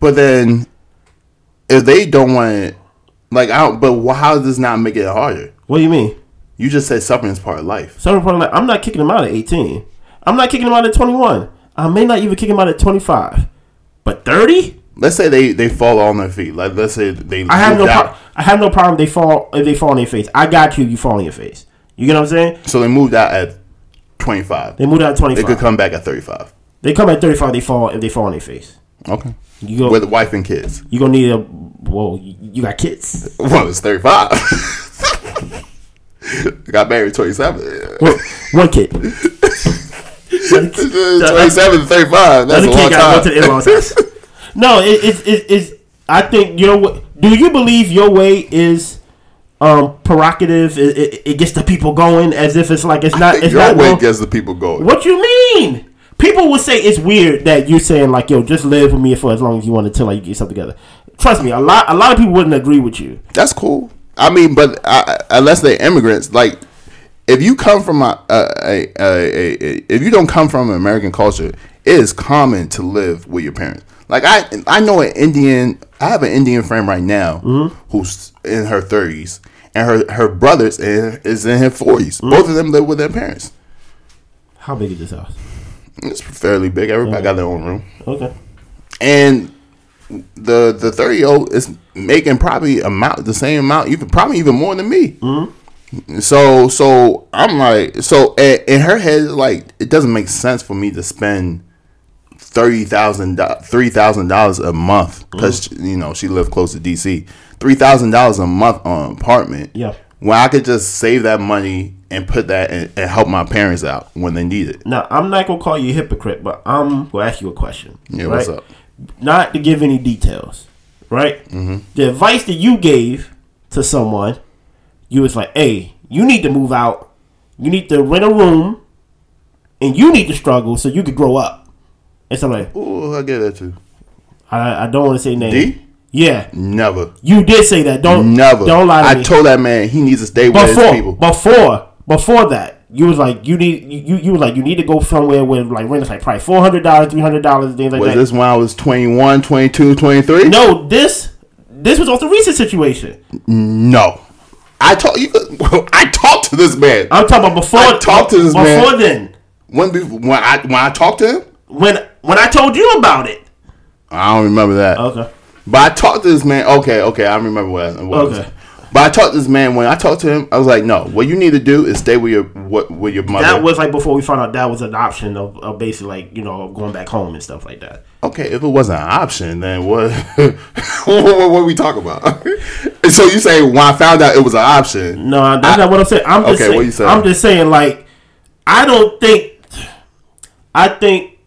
But then, if they don't want it, like, I don't, but how does this not make it harder? What do you mean? You just said suffering is part of life. Suffering part of life. I'm not kicking them out at 18. I'm not kicking them out at 21. I may not even kick them out at 25. But 30? Let's say they, they fall on their feet. Like let's say they. I have no pro- I have no problem. They fall if they fall on their face. I got you. You fall on your face. You get what I'm saying? So they moved out at twenty five. They moved out at They could come back at thirty five. They come at 35. They fall if they fall on their face. Okay. You go. With a wife and kids. you gonna need a. Whoa, you you got kids. Well, it's thirty five. Got married twenty seven. One, one kid. Twenty seven to thirty five. That's a long got to go to time. the in-laws house. No, it, it, it, it's. I think your way. Do you believe your way is um prerogative? It, it, it gets the people going as if it's like it's not. It's Your not. way gets the people going. what you mean? People would say it's weird that you're saying like, "Yo, just live with me for as long as you want until like you get something together." Trust me, a lot a lot of people wouldn't agree with you. That's cool. I mean, but uh, unless they're immigrants, like if you come from a, a, a, a, a if you don't come from an American culture, it is common to live with your parents. Like I I know an Indian. I have an Indian friend right now mm-hmm. who's in her thirties, and her her brothers is is in his 40s mm-hmm. Both of them live with their parents. How big is this house? It's fairly big. Everybody got their own room, Okay. and the the thirty year old is making probably amount the same amount, even probably even more than me. Mm-hmm. So so I'm like so in her head like it doesn't make sense for me to spend thirty thousand three thousand dollars a month because you know she lived close to DC three thousand dollars a month on an apartment. Yeah. When I could just save that money and put that in, and help my parents out when they need it. Now I'm not gonna call you a hypocrite, but I'm gonna ask you a question. Yeah, what's up? Not to give any details, right? Mm-hmm. The advice that you gave to someone, you was like, "Hey, you need to move out. You need to rent a room, and you need to struggle so you could grow up." And like, Ooh, I get that too. I, I don't want to say name. D? Yeah, Never. you did say that. Don't Never. Don't lie to me. I me. told that man he needs to stay with his before people. before before that you was like you need you you was like you need to go somewhere with like rent is like probably four hundred dollars three hundred dollars things like Was that this when I was 21, 22, 23? no this this was also the recent situation No. I you. I talked to this man. i'm talking about before I talked to this before man. Before then When when I when I talked to him, when when i told you about it I don't remember that. okay But I talked to this man. Okay, okay, I remember what it was. Okay. But I talked to this man when I talked to him. I was like, no. What you need to do is stay with your what with your mother. That was like before we found out that was an option of, of basically like you know going back home and stuff like that. okay, if it wasn't an option, then what? what, what, what we talk about? so you say when I found out it was an option? No, that's not what I'm saying. I'm just Okay, saying, what you saying? I'm just saying like I don't think I think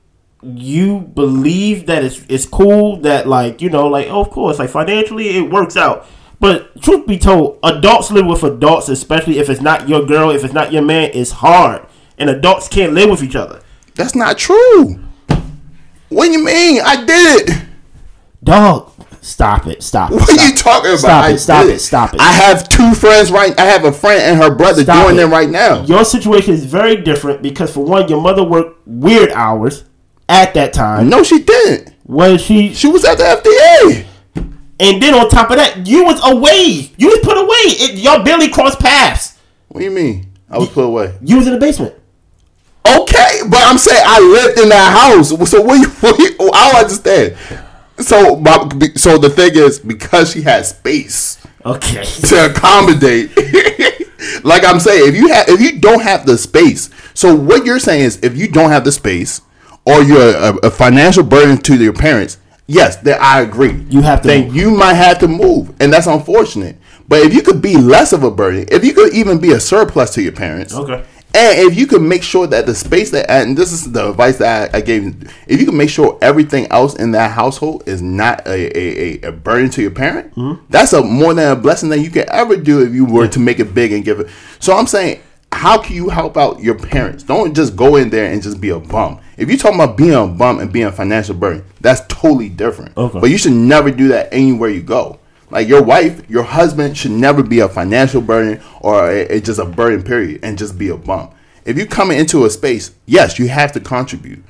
you believe that it's it's cool that like you know like oh, of course like financially it works out. But truth be told, adults live with adults, especially if it's not your girl, if it's not your man, it's hard. And adults can't live with each other. That's not true. What do you mean? I did it. Dog, stop it, stop it. What stop are you talking about? Stop I it, stop it, stop it. I have two friends right. I have a friend and her brother Stop doing it. them right now. Your situation is very different because for one, your mother worked weird hours at that time. No, she didn't. Was she She was at the FDA. And then on top of that, you was away. You was put away. It, y'all barely crossed paths. What do you mean? I was put away. You was in the basement. Okay, but I'm saying I lived in that house. So what? You, what you, oh, I don't understand. So, my, so the thing is, because she had space Okay. to accommodate, like I'm saying, if you have, if you don't have the space, so what you're saying is, if you don't have the space, or you're a, a financial burden to your parents, yes, then I agree. You have to Then move. you might have to move, and that's unfortunate. But if you could be less of a burden, if you could even be a surplus to your parents, Okay. and if you can make sure that the space that, and this is the advice that I, I gave, you, if you can make sure everything else in that household is not a, a, a, a burden to your parent, Mm-hmm. that's a more than a blessing that you can ever do if you were to make it big and give it. So I'm saying, how can you help out your parents? Don't just go in there and just be a bum. If you're talking about being a bum and being a financial burden, that's totally different. Okay. But you should never do that anywhere you go. Like your wife, your husband should never be a financial burden or a, a- just a burden period and just be a bum. If you come into a space, yes, you have to contribute.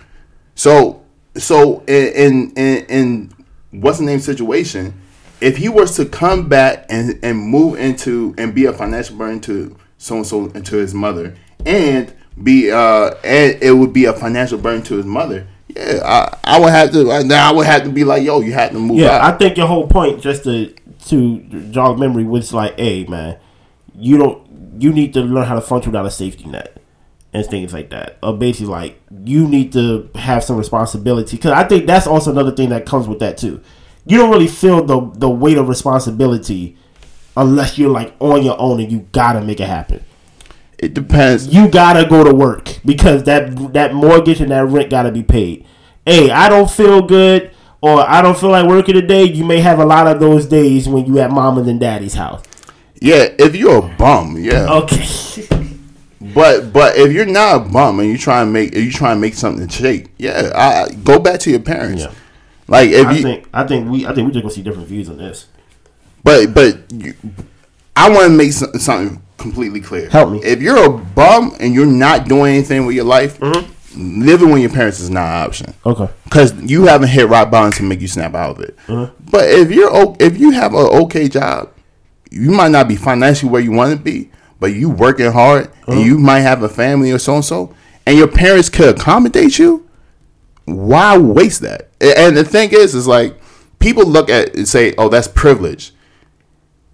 So so in in in, in what's the name situation, if he was to come back and and move into and be a financial burden to so and so and to his mother and be uh and it would be a financial burden to his mother. Yeah, I, I would have to. Now I would have to be like, yo, you had to move Yeah, out. I think your whole point, just to to jog memory, was like, hey man, you don't you need to learn how to function without a safety net and things like that. Or basically, like you need to have some responsibility because I think that's also another thing that comes with that too. You don't really feel the the weight of responsibility unless you're like on your own and you gotta make it happen. It depends. you gotta go to work because that that mortgage and that rent gotta be paid. Hey, I don't feel good or I don't feel like working today. You may have a lot of those days when you at mama's and daddy's house. Yeah, if you're a bum, yeah. Okay. But but if you're not a bum and you try and make you try and make something shake, yeah, I, I- go back to your parents. Yeah. Like if I you, think I think we I think we're just gonna see different views on this. But but you, I want to make some, something completely clear. Help me. If you're a bum and you're not doing anything with your life, living with your parents is not an option. Okay. because you haven't hit rock bottom to make you snap out of it. Uh-huh. But if you're if you have an okay job, you might not be financially where you want to be, but you working hard Uh-huh. and you might have a family or so and so, and your parents could accommodate you. Why waste that? And the thing is, is like people look at it and say, "Oh, that's privilege."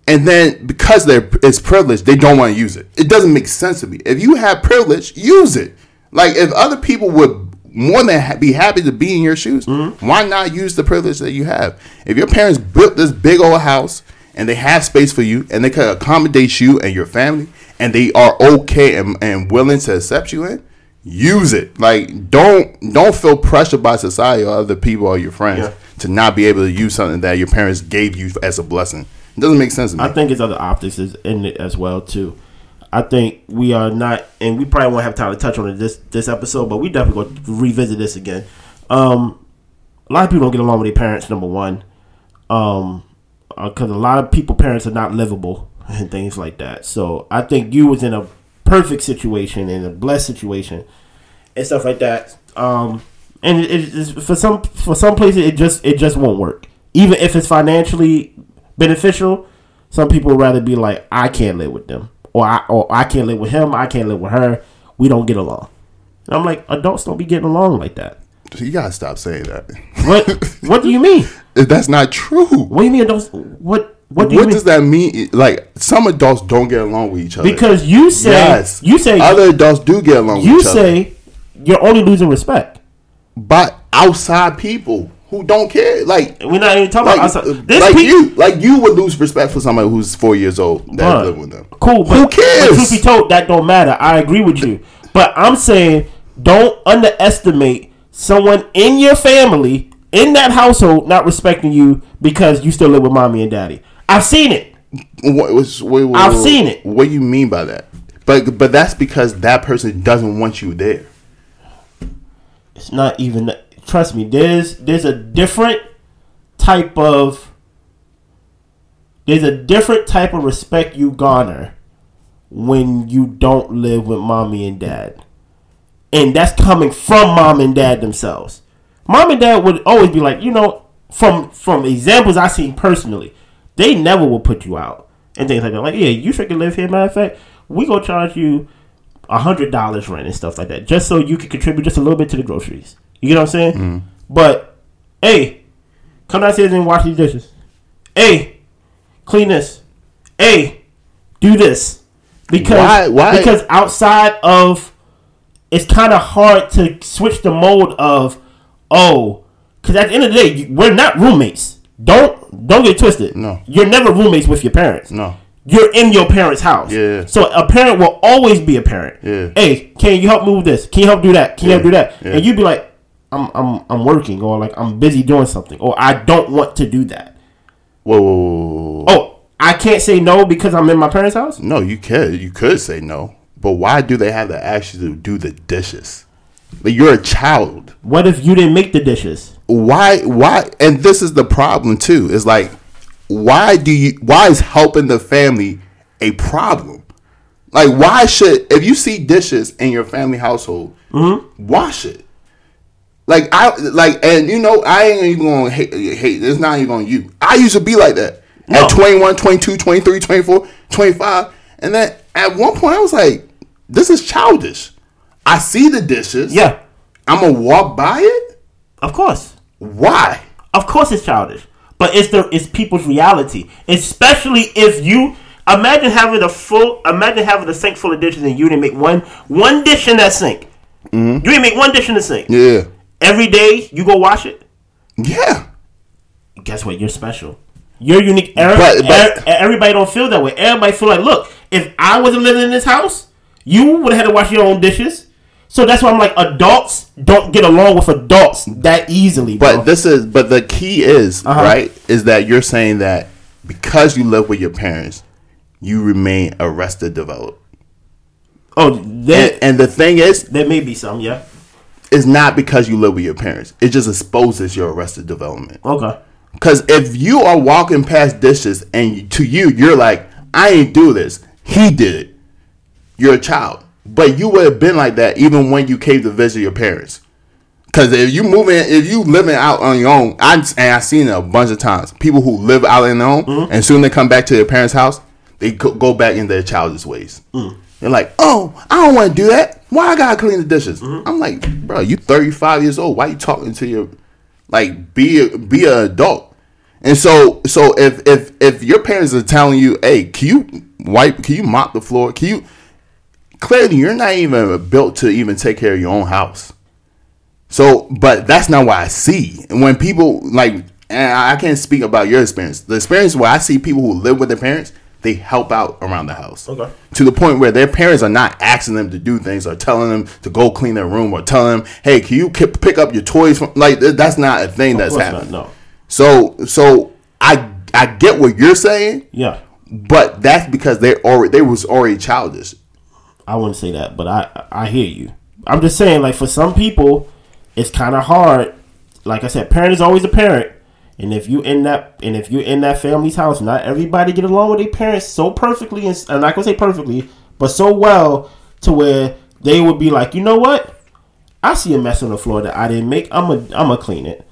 And then because they're it's privilege, they don't want to use it. It doesn't make sense to me. If you have privilege, use it. Like if other people would more than ha- be happy to be in your shoes, mm-hmm. why not use the privilege that you have? If your parents built this big old house and they have space for you and they can accommodate you and your family and they are okay and, and willing to accept you in, use it. Like don't don't feel pressured by society or other people or your friends Yeah. to not be able to use something that your parents gave you as a blessing. It doesn't make sense to me. I think it's other optics in it as well too. I think we are not, and we probably won't have time to touch on it this this episode, but we definitely going to revisit this again. Um, a lot of people don't get along with their parents. Number one, um, because a lot of people parents are not livable and things like that. So I think you was in a perfect situation in a blessed situation and stuff like that. Um, and it, it, for some for some places it just it just won't work. Even if it's financially beneficial, some people would rather be like, I can't live with them, or I or I can't live with him, I can't live with her. We don't get along. And I'm like, adults don't be getting along like that. you gotta stop saying that. What What do you mean? That's not true. What do you mean adults? What What What, do you mean? does that mean? Like some adults don't get along with each other. Because you say yes, you say other adults do get along you with each other. say you're only losing respect. but outside people who don't care, like We're not even talking like, about outside. This like pe- you, like you would lose respect for somebody who's four years old that live with them. Cool, but, Who cares? But truth be told, that don't matter. I agree with you, but I'm saying don't underestimate someone in your family in that household not respecting you because you still live with mommy and daddy. I've seen it. What, what's- wait, wait, I've wait, seen it. What do you mean by that? But but that's because that person doesn't want you there. It's not even. Trust me. There's there's a different type of. There's a different type of respect you garner when you don't live with mommy and dad. And that's coming from mom and dad themselves. Mom and dad would always be like, you know, from from examples I've seen personally, they never will put you out and things like that. Like, yeah, you should live here. Matter of fact, we gonna charge you a hundred dollars rent and stuff like that, just so you can contribute just a little bit to the groceries. You get what I'm saying? Mm-hmm. But hey, come downstairs and wash these dishes. Hey, clean this. Hey, do this. Because Why- why- because outside of it's kind of hard to switch the mode of oh because at the end of the day we're not roommates don't don't get twisted No. you're never roommates with your parents No. you're in your parents house Yeah. so a parent will always be a parent Yeah. hey can you help move this can you help do that can you help do that Yeah. and you'd be like I'm, I'm i'm working or like i'm busy doing something or i don't want to do that Whoa, whoa, whoa, whoa, oh i can't say no because i'm in my parents house No, you could. You could say no. But why do they have to ask you to do the dishes? Like you're a child. what if you didn't make the dishes Why why and this is the problem too. Is like why do you why is helping the family a problem? Like why should if you see dishes in your family household, mm-hmm. wash it. Like I like and you know I ain't even gonna hate, hate it's not even on you. I used to be like that. No. At 21, 22, 23, 24, 25 and then at one point I was like this is childish. I see the dishes. yeah I'm gonna walk by it? of course Why? Of course, it's childish, but it's the it's people's reality. Especially if you imagine having a full, imagine having a sink full of dishes and you didn't make one one dish in that sink. Mm-hmm. You didn't make one dish in the sink. Yeah. Every day you go wash it. Yeah. Guess what? You're special. You're unique. Every- But- but- er- everybody don't feel that way. Everybody feel like, look, if I wasn't living in this house, you would have had to wash your own dishes. So that's why I'm like, adults don't get along with adults that easily. Bro. But this is but the key is, Uh-huh. right, is that you're saying that because you live with your parents, you remain arrested developed. oh, And, and the thing is, there may be some, yeah. It's not because you live with your parents. It just exposes your arrested development. Okay. Because if you are walking past dishes and to you, you're like, I ain't do this. He did it. You're a child. But you would have been like that even when you came to visit your parents. Because if you moving, if you living out on your own, I and I seen it a bunch of times. People who live out on their own, Mm-hmm. and soon they come back to their parents' house, they go, go back in their childish ways. Mm. They're like, "Oh, I don't want to do that. Why I gotta clean the dishes?" Mm-hmm. I'm like, "Bro, you 35 years old. Why you talking to your like be a, be an adult?" And so, so if if if your parents are telling you, "Hey, can you wipe? Can you mop the floor? Can you?" Clearly, you're not even built to even take care of your own house. So, but that's not what I see. And when people like, and I can't speak about your experience. The experience where I see people who live with their parents, they help out around the house. Okay. To the point where their parents are not asking them to do things or telling them to go clean their room or telling them, "Hey, can you pick up your toys?" From, like that's not a thing that's course not, happening. no. So, so I I get what you're saying, Yeah. but that's because they already they was already childish. I wouldn't say that, but I I hear you. I'm just saying, like for some people, it's kind of hard. Like I said, parent is always a parent, and if you in that and if you're in that family's house, not everybody get along with their parents so perfectly, and I'm not gonna say perfectly, but so well to where they would be like, you know what? I see a mess on the floor that I didn't make. I'm a I'm gonna clean it.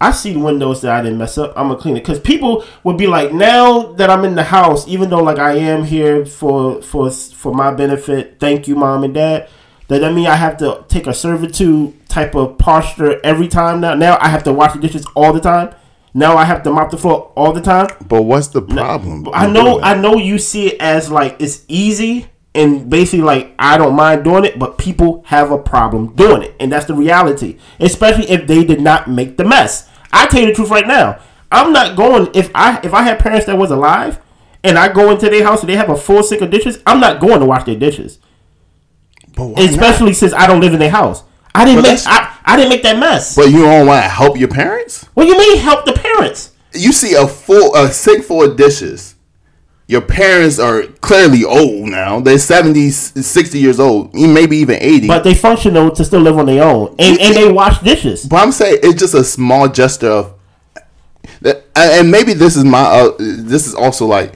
I see windows that I didn't mess up. I'm gonna clean it because people would be like, now that I'm in the house, even though like I am here for for for my benefit. Thank you, mom and dad. Does that mean I have to take a servitude type of posture every time now? Now I have to wash the dishes all the time. Now I have to mop the floor all the time. But what's the problem? I know. I know you see it as like it's easy and basically like I don't mind doing it, but people have a problem doing it, and that's the reality. Especially if they did not make the mess. I tell you the truth right now. I'm not going if I if I had parents that was alive and I go into their house and they have a full sink of dishes. I'm not going to wash their dishes, But why not? especially since I don't live in their house. I didn't But make I, I didn't make that mess. But you don't want to help your parents? what do you mean help the parents? You see a full a sink full of dishes. Your parents are clearly old now. They're 70, 60 years old, maybe even 80. But they functional to still live on their own, and, and they wash dishes. But I'm saying it's just a small gesture of, and maybe this is my, uh, this is also like,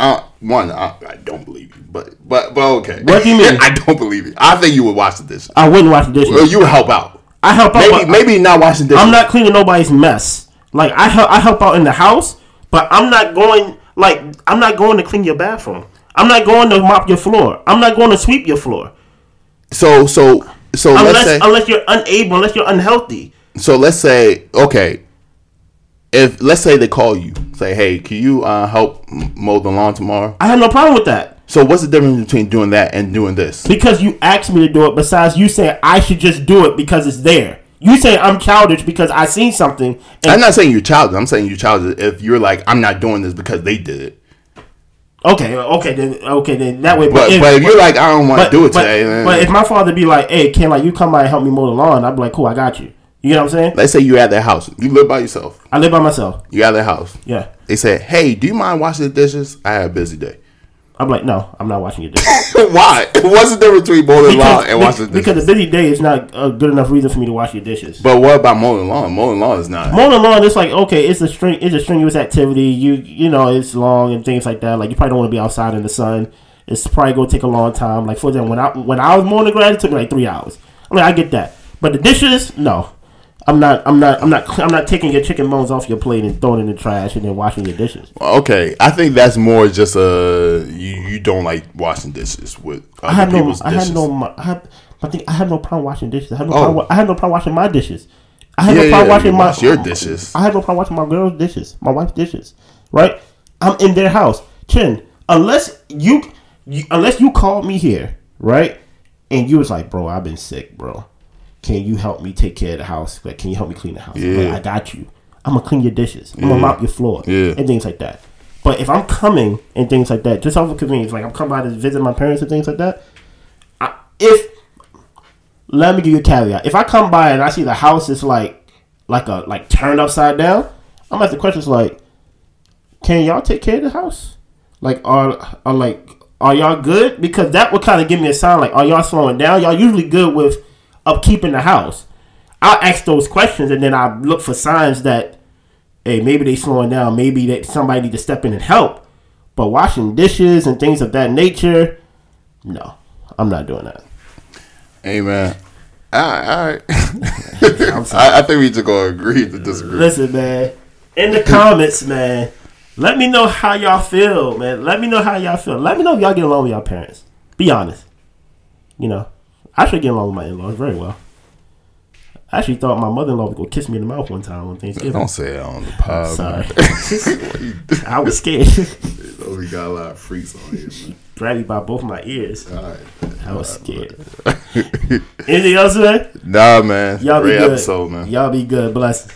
uh, one, I, I don't believe you, but but but okay. What do you mean? I don't believe you. I think you would wash the dishes. I wouldn't wash the dishes. Well, you would help out. I help out. Maybe but maybe not washing dishes. I'm not cleaning nobody's mess. Like I help, I help out in the house, but I'm not going. Like I'm not going to clean your bathroom. I'm not going to mop your floor. I'm not going to sweep your floor So so so let's unless say unless you're unable, unless you're unhealthy. so let's say okay. If let's say they call you, say, "Hey, can you uh, help mow the lawn tomorrow?" I have no problem with that So what's the difference between doing that and doing this? because you asked me to do it. Besides, you saying I should just do it because it's there. You say I'm childish because I seen something. I'm not saying you're childish. I'm saying you're childish if you're like, I'm not doing this because they did it. okay, okay, then okay, then that way. But but if, you're like, I don't want to do it but, today, then but if my father be like, "Hey, can like you come by and help me mow the lawn?" I'd be like, "Cool, I got you." You know what I'm saying? let's say you're at their house, you live by yourself, I live by myself. you're at their house. Yeah. They say, Hey, do you mind washing the dishes? I had a busy day. I'm like, no, I'm not watching your dishes. Why? What's the difference between mowing the lawn and the dishes? because a busy day is not a good enough reason for me to wash your dishes. but what about mowing the lawn? Mowing the lawn is not. Mowing the lawn, it's like okay, it's a string, it's a strenuous activity. You you know, it's long and things like that. Like you probably don't want to be outside in the sun. It's probably gonna take a long time. Like for example, when I when I was mowing the grass, it took me like three hours. I mean, I get that, but the dishes, no. I'm not. I'm not. I'm not. I'm not taking your chicken bones off your plate and throwing it in the trash and then washing your dishes. Okay, I think that's more just uh you, you don't like washing dishes with I had no. I dishes. had no. I had. I think I had no problem washing dishes. I had no. Oh. Problem, I had no problem washing my dishes. I had Yeah, no problem yeah, washing my wash your dishes. I had no problem washing my girl's dishes, my wife's dishes. Right? I'm in their house. Chin, unless you, you unless you called me here, right? And you was like, bro, I've been sick, bro. Can you help me take care of the house? Like, can you help me clean the house? I'm like, Yeah. I got you. I'm gonna clean your dishes. I'm Yeah. gonna mop your floor. Yeah. And things like that. But if I'm coming and things like that, just off of convenience, like I'm coming by to visit my parents and things like that, I, if let me give you a caveat. If I come by and I see the house is like like a like turned upside down, I'm gonna ask the questions like, can y'all take care of the house? Like are are like are y'all good? Because that would kind of give me a sign like are y'all slowing down? Y'all usually good with upkeeping the house. I'll ask those questions and then I look for signs that hey maybe they slowing down, maybe that somebody need to step in and help. But washing dishes and things of that nature, no, I'm not doing that. Hey right, all right. I, I think we just gonna agree to disagree. Listen, man. In the comments, man. Let me know how y'all feel, man. Let me know how y'all feel. Let me know if y'all get along with y'all parents. Be honest. You know, I should get along with my in-laws very well. I actually thought my mother-in-law was gonna kiss me in the mouth one time on Thanksgiving. Don't say it on the pod. Sorry. I was scared. Oh, we got a lot of freaks on here, man. Grabbed me by both my ears. All right. I was scared. Anything else, man? Nah, man. Y'all be Great good. episode, man. Y'all be good. Bless.